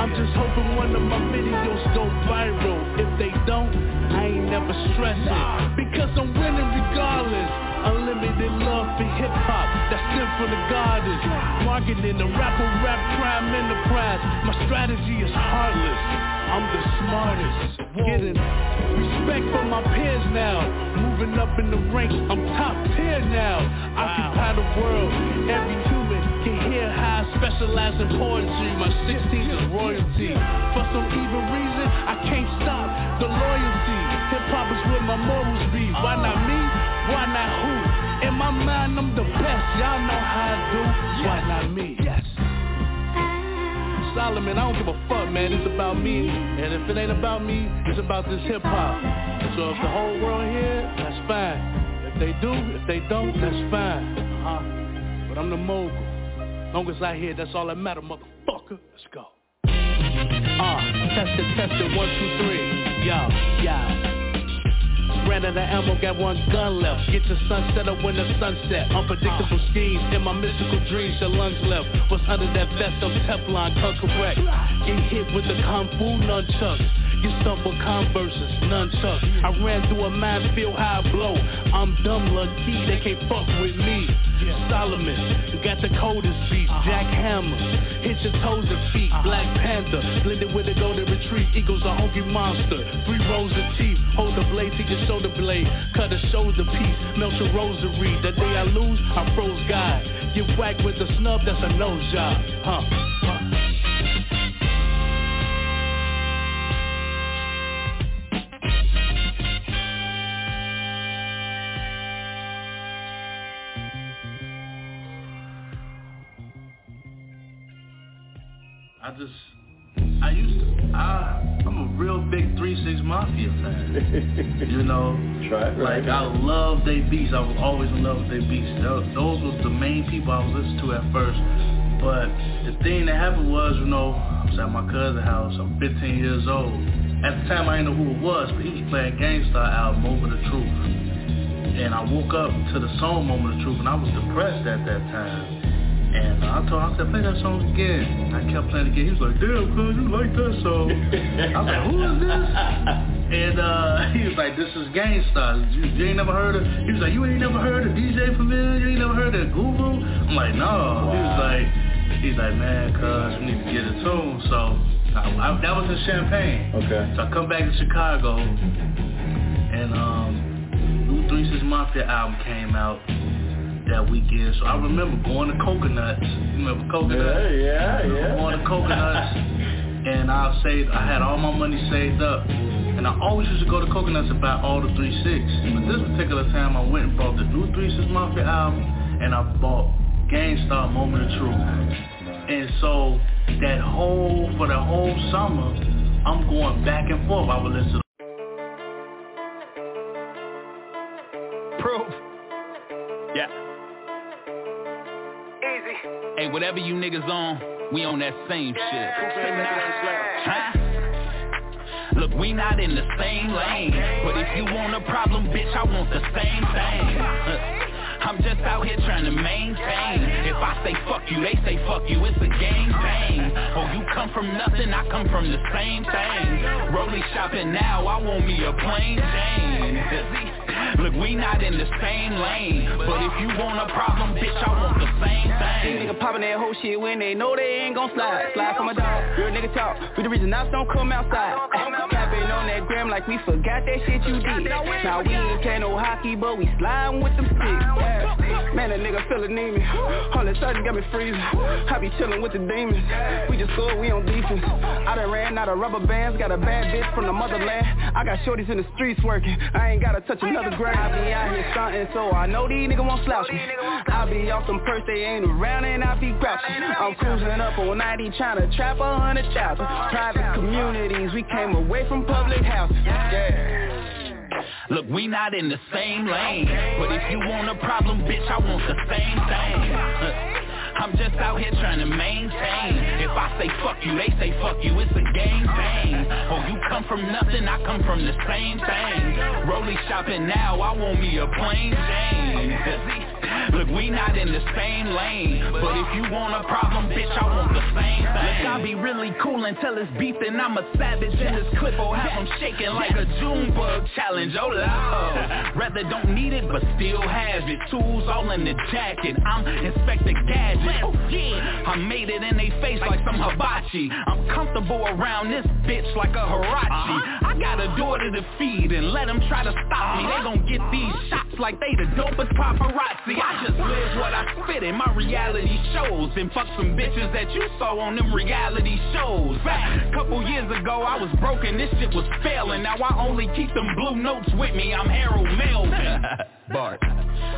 I'm just hoping one of my videos go viral. If they don't, I ain't never stressing. Because I'm winning regardless. Unlimited love for hip hop, that's sent from the gardens. Marketing the rapper rap crime enterprise. My strategy is heartless. I'm the smartest. Getting respect from my peers now. Moving up in the ranks, I'm top tier now. Occupy the world. Every human can hear how I specialize in poetry. My 16th is royalty. For some evil reason, I can't stop the loyalty. Hip hop is where my morals be. Why not me? Why not who? In my mind, I'm the best. Y'all know how I do. Why not me? Yes. Solomon, I don't give a fuck, man. It's about me. And if it ain't about me, it's about this hip hop. So if the whole world here, that's fine. If they do, if they don't, that's fine. Uh-huh. But I'm the mogul. Long as I hear, that's all that matter, motherfucker. Let's go. Uh, test it, test it, one, two, three. Yo, yo. Ran out of ammo, got one gun left. Get your sunset up when the sunset. Unpredictable schemes in my mystical dreams. Your lungs left. What's under that vest of Teflon? Cut correct. Get hit with the kung fu nunchucks. Stumped with converses, nunchucks. I ran through a minefield high blow. I'm dumb lucky, they can't fuck with me. Solomon, got the coldest beats. Uh-huh. Jack Hammer, hit your toes and feet. Uh-huh. Black Panther, blended with the golden retreat. Eagles a hungry monster. Three rows of teeth. Hold the blade to your shoulder blade. Cut a shoulder piece. Melt your rosary. The day I lose, I froze God. Get whacked with a snub, that's a nose job. Huh. I just, I used to, I, I'm a real big 3-6 Mafia fan. you know, Try it, like right. I love they beats. I was always in love with they beats. Those, those was the main people I was listening to at first. But the thing that happened was, you know, I was at my cousin's house. I'm 15 years old. At the time, I didn't know who it was, but he was playing Gang Starr album, Over the Truth. And I woke up to the song Moment of Truth and I was depressed at that time. And I told him, I said, play that song again. I kept playing it again. He was like, damn, cuz, you like that song. I was like, who is this? And uh, he was like, this is Gang Starr. You, you ain't never heard of, he was like, you ain't never heard of DJ Premier? You ain't never heard of Guru? I'm like, no. Wow. He was like, he's like, man, cuz, we need to get a tune. So I, I, that was in Champaign. Okay. So I come back to Chicago, and um, New Three Six Mafia album came out that weekend. So I remember going to Coconuts. You remember Coconuts? Yeah, yeah, yeah. Going to Coconuts, and I saved. I had all my money saved up, and I always used to go to Coconuts and buy all the Three Six. But this particular time, I went and bought the new Three Six Mafia album, and I bought Gang Starr Moment of Truth. And so that whole for the whole summer, I'm going back and forth. I would listen. to Proof. Yeah. Hey, whatever you niggas on, we on that same shit. Huh? Look, we not in the same lane. But if you want a problem, bitch, I want the same thing. I'm just out here trying to maintain. If I say fuck you, they say fuck you. It's a game thing. Oh, you come from nothing, I come from the same thing. Rolling shopping now, I want me a plain Jane. Look, we not in the same lane. But if you want a problem, bitch, I want the same thing. These niggas popping that whole shit when they know they ain't gon' slide. Slide from a dog, real nigga talk. We the reason I don't come outside. Capping on that gram like we forgot that shit you did. Now we ain't play no hockey, but we sliding with them sticks. Yeah. Man, that nigga feel anemia. All of a sudden got me freezing. I be chillin' with the demons. We just scored, we on defense. I done ran out of rubber bands, got a bad bitch from the motherland. I got shorties in the streets working. I ain't gotta touch another I be out here stuntin', so I know these niggas won't slouch me. I be off some purse, they ain't around, and I be grouchy. I'm cruising up on 90, tryna trap a hundred thousand. Private communities, we came away from public houses. Yeah. Look, we not in the same lane. But if you want a problem, bitch, I want the same thing. I'm just out here trying to maintain. If I say fuck you, they say fuck you. It's a game thing. Oh, you come from nothing, I come from the same thing. Rolling shopping now, I want me a plain Jane. Look, we not in the same lane. But if you want a problem, bitch, I want the same thing. Look, I be really cool until it's beef, and I'm a savage. in this clip will have them shaking like a June bug challenge. Oh, love. Rather don't need it, but still have it. Tools all in the jacket. I'm Inspector Gadget. Oh, yeah. I made it in they face like some hibachi. I'm comfortable around this bitch like a Huarache. Uh-huh. I got a daughter to feed, and let them try to stop me. Uh-huh. They gon' get these uh-huh. shots like they the dopest paparazzi. I just live what I spit in. My reality shows And fuck some bitches that you saw on them reality shows. Fact, couple years ago I was broken, this shit was failing. Now I only keep them blue notes with me, I'm Harold Melvin. Bart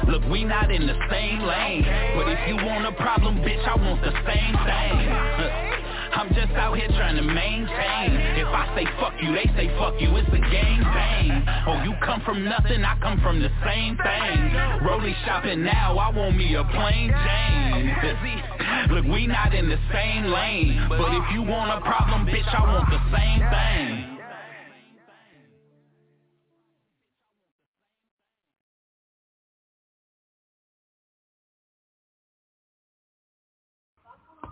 Look, we not in the same lane. But if you want a problem, bitch, I want the same thing I'm just out here trying to maintain. If I say fuck you, they say fuck you. It's a game thing. Oh, you come from nothing, I come from the same thing. Rolling shopping now, I want me a plain Jane. Look, we not in the same lane. But if you want a problem, bitch, I want the same thing.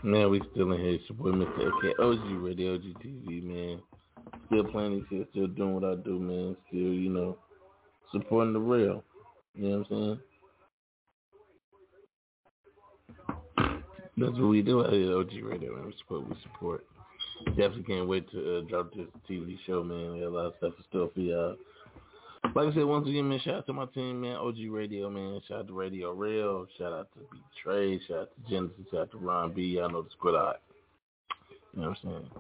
Man, we still in here. It's your boy, Mr. AK, OG Radio, OG TV, man. Still playing shit, still doing what I do, man. Still, you know, supporting the real. You know what I'm saying? That's what we do at OG Radio, man. We support, we support. Definitely can't wait to uh, drop this TV show, man. We got a lot of stuff in store for y'all. Like I said, once again, man, shout out to my team, man. OG Radio, man. Shout out to Radio Real. Shout out to B Trey. Shout out to Genesis. Shout out to Ron B. Y'all know the squad out. You know what I'm saying?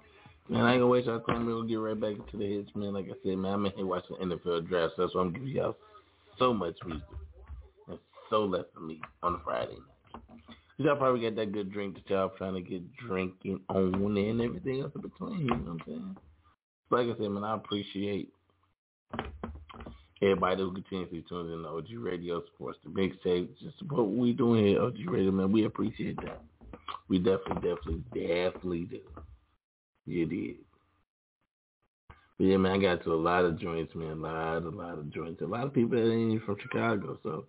Man, I ain't gonna waste y'all time. We'll get right back into the hits, man. Like I said, man, I'm in here watching NFL draft. So that's why I'm giving y'all so much wisdom and so less for me on a Friday night. Y'all probably got that good drink that y'all trying to get drinking on and everything else in between. You know what I'm saying? Like I said, man, I appreciate everybody who continuously tunes in to OG Radio, supports the mixtape, just support what we doing here, OG Radio, man. We appreciate that. We definitely, definitely, definitely do. You did. But yeah, man, I got to a lot of joints, man. A lot, a lot of joints. A lot of people that ain't even from Chicago, so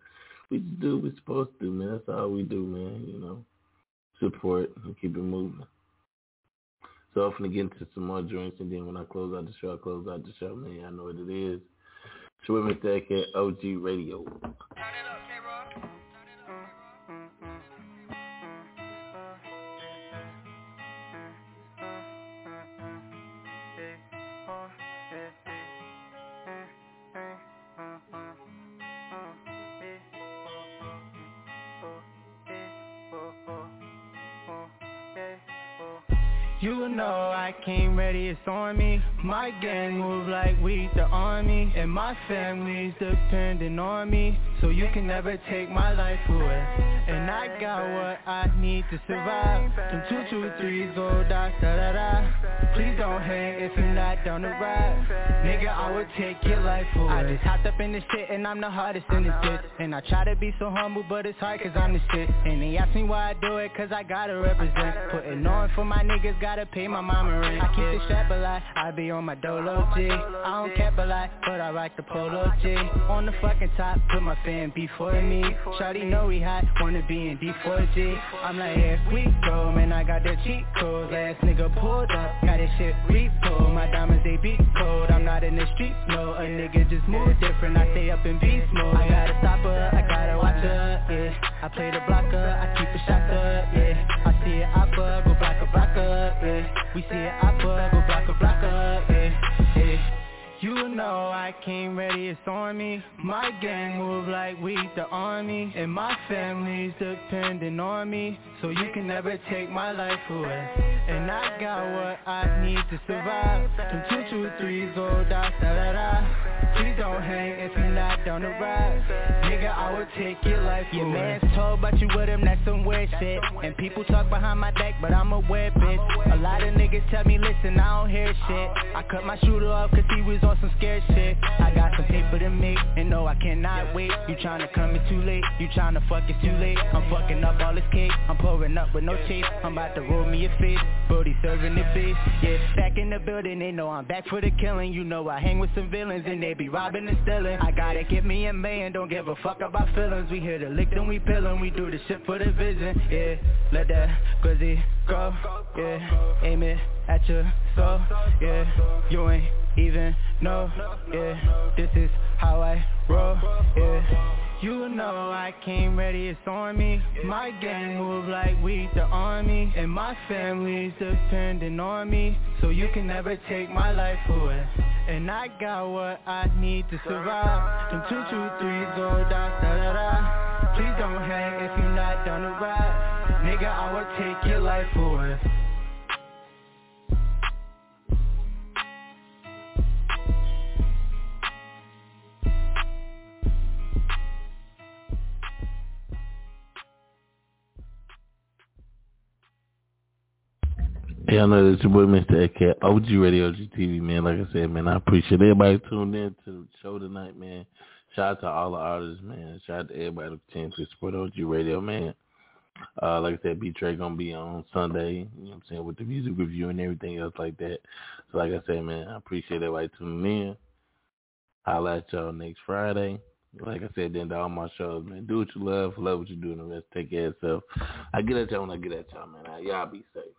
we just do what we're supposed to do, man. That's all we do, man. You know, support and keep it moving. So I'm gonna get into some more joints, and then when I close out the show, I close out the show, man. I know what it is. With Mr. OG Radio. You know I came ready, it's on me. My gang move like we the army. And my family's depending on me. So you can never take my life away. And I got what I need to survive. Them two, two, threes, oh da da da da Please don't hang if you're not down to ride. Nigga, I would take your life away I just hopped up in this shit and I'm the hardest in this shit And I try to be so humble but it's hard cause I'm the shit. And they ask me why I do it cause I gotta represent. Putting on for my niggas, gotta pay my mama rent. I keep the strap alive, I be on my dolo G. I don't cap a lot, but I rock the polo G. On the fucking top, put my fan before me. Shawty know we hot, wanna be in D4G I'm like, here we go, man, I got the cheat codes Last nigga pulled up, got this shit repo My diamonds, they beat cold, I'm not in the street, no A nigga just move different, I stay up in beast mode. I gotta stop her, I gotta watch her, yeah. I play the blocker, I keep a shot up, yeah. I see it oppa, go block a blocker, yeah. We see it oppa, go block know I came ready, it's on me. My gang move like we the army And my family's depending on me. So you can never take my life away. And I got what I need to survive. Them two, two, threes, oh da da da da Please don't hang if you're not down to ride. Nigga, I would take your life Your man's told about you with him, that's some weird shit. And people talk behind my back, but I'm a weird bitch. A lot of niggas tell me, listen, I don't hear shit. I cut my shooter off cause he was on some scared shit. I got some paper to make, and no, I cannot wait. You tryna come in too late, you tryna fuck it too late. I'm fucking up all this cake, I'm pouring up with no chase I'm about to roll me a face, Brody serving the beef Yeah, back in the building, they know I'm back for the killing. You know I hang with some villains, and they be robbing and stealing. I gotta get me a man, don't give a fuck about feelings. We here to lick them, we pillin', we do the shit for the vision Yeah, let that glizzy go, yeah. Aim it at your soul, yeah. You ain't even know, yeah. This is how I roll, yeah you know I came ready, it's on me. My gang move like we the army. And my family's depending on me. So you can never take my life away. And I got what I need to survive. Them two, two, threes, go da da da da. Please don't hang if you're not down to ride Nigga, I will take your life away Yeah, I know it's your boy Mr. AK, OG Radio, OG TV, man. Like I said, man, I appreciate everybody tuned in to the show tonight, man. Shout out to all the artists, man. Shout out to everybody who continues to support OG Radio, man. Uh, like I said, B Trey gonna be on Sunday, you know what I'm saying, with the music review and everything else like that. So like I said, man, I appreciate everybody tuning in. I'll at y'all next Friday. Like I said, then to all my shows, man, do what you love, love what you do, and the rest take care of yourself. I get at y'all when I get at y'all, man. Y'all be safe.